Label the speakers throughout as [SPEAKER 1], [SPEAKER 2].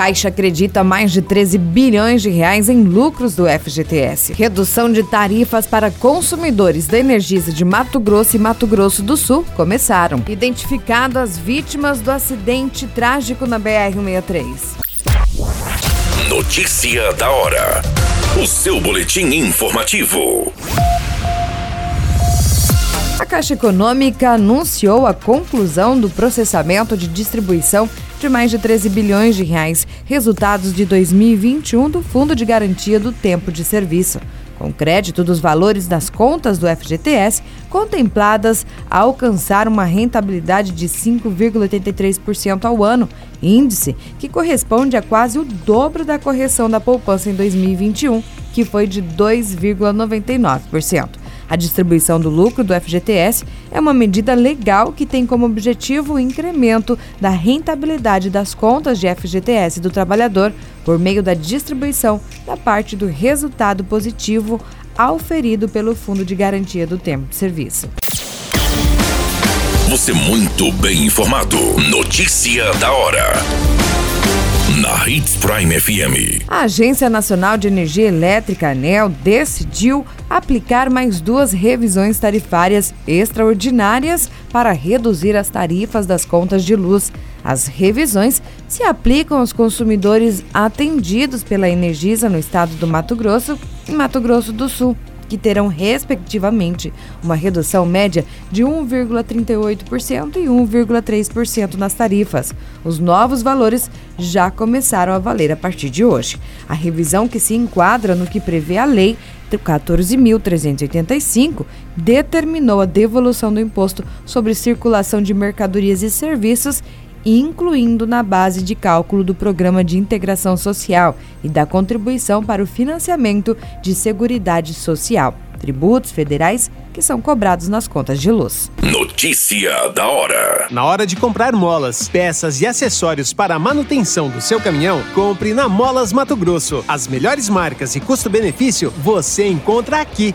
[SPEAKER 1] Caixa acredita mais de 13 bilhões de reais em lucros do FGTS. Redução de tarifas para consumidores da Energisa de Mato Grosso e Mato Grosso do Sul começaram. Identificado as vítimas do acidente trágico na BR-163.
[SPEAKER 2] Notícia da hora. O seu boletim informativo.
[SPEAKER 1] A Caixa Econômica anunciou a conclusão do processamento de distribuição de mais de 13 bilhões de reais, resultados de 2021 do Fundo de Garantia do Tempo de Serviço, com crédito dos valores das contas do FGTS contempladas a alcançar uma rentabilidade de 5,83% ao ano, índice que corresponde a quase o dobro da correção da poupança em 2021, que foi de 2,99%. A distribuição do lucro do FGTS é uma medida legal que tem como objetivo o incremento da rentabilidade das contas de FGTS do trabalhador por meio da distribuição da parte do resultado positivo auferido pelo Fundo de Garantia do Tempo de Serviço.
[SPEAKER 2] Você muito bem informado. Notícia da hora na Hits Prime FM.
[SPEAKER 1] A Agência Nacional de Energia Elétrica, ANEL, decidiu aplicar mais duas revisões tarifárias extraordinárias para reduzir as tarifas das contas de luz. As revisões se aplicam aos consumidores atendidos pela Energisa no estado do Mato Grosso e Mato Grosso do Sul que terão, respectivamente, uma redução média de 1,38% e 1,3% nas tarifas. Os novos valores já começaram a valer a partir de hoje. A revisão que se enquadra no que prevê a lei 14.385 determinou a devolução do imposto sobre circulação de mercadorias e serviços incluindo na base de cálculo do Programa de Integração Social e da contribuição para o financiamento de Seguridade Social, tributos federais que são cobrados nas contas de luz.
[SPEAKER 2] Notícia da hora.
[SPEAKER 3] Na hora de comprar molas, peças e acessórios para a manutenção do seu caminhão, compre na Molas Mato Grosso. As melhores marcas e custo-benefício você encontra aqui.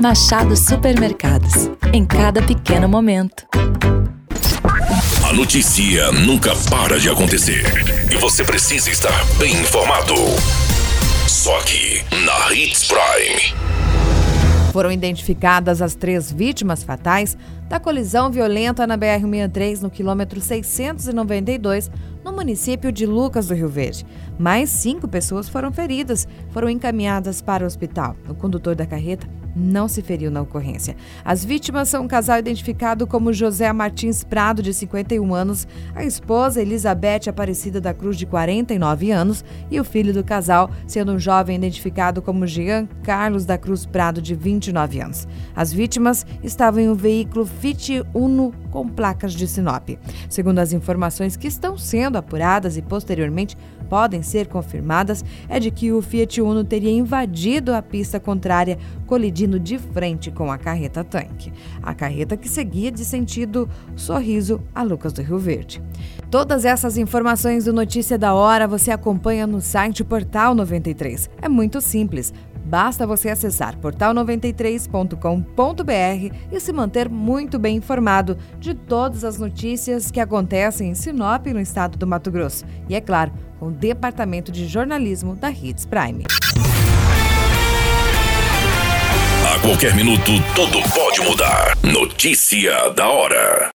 [SPEAKER 4] Machado Supermercados. Em cada pequeno momento.
[SPEAKER 2] A notícia nunca para de acontecer. E você precisa estar bem informado. Só aqui, na Hits Prime.
[SPEAKER 1] Foram identificadas as três vítimas fatais da colisão violenta na BR-63 no quilômetro 692, no município de Lucas do Rio Verde. Mais cinco pessoas foram feridas, foram encaminhadas para o hospital. O condutor da carreta não se feriu na ocorrência. As vítimas são um casal identificado como José Martins Prado, de 51 anos, a esposa Elizabeth Aparecida da Cruz, de 49 anos, e o filho do casal, sendo um jovem identificado como Jean Carlos da Cruz Prado, de 29 anos. As vítimas estavam em um veículo Fit Uno com placas de Sinop. Segundo as informações que estão sendo apuradas e posteriormente podem ser confirmadas, é de que o Fiat Uno teria invadido a pista contrária, colidindo de frente com a carreta tanque. A carreta que seguia de sentido Sorriso a Lucas do Rio Verde. Todas essas informações do Notícia da Hora você acompanha no site Portal 93. É muito simples. Basta você acessar portal93.com.br e se manter muito bem informado de todas as notícias que acontecem em Sinop, no estado do Mato Grosso. E é claro, com o Departamento de Jornalismo da Hits Prime.
[SPEAKER 2] A qualquer minuto, tudo pode mudar. Notícia da hora.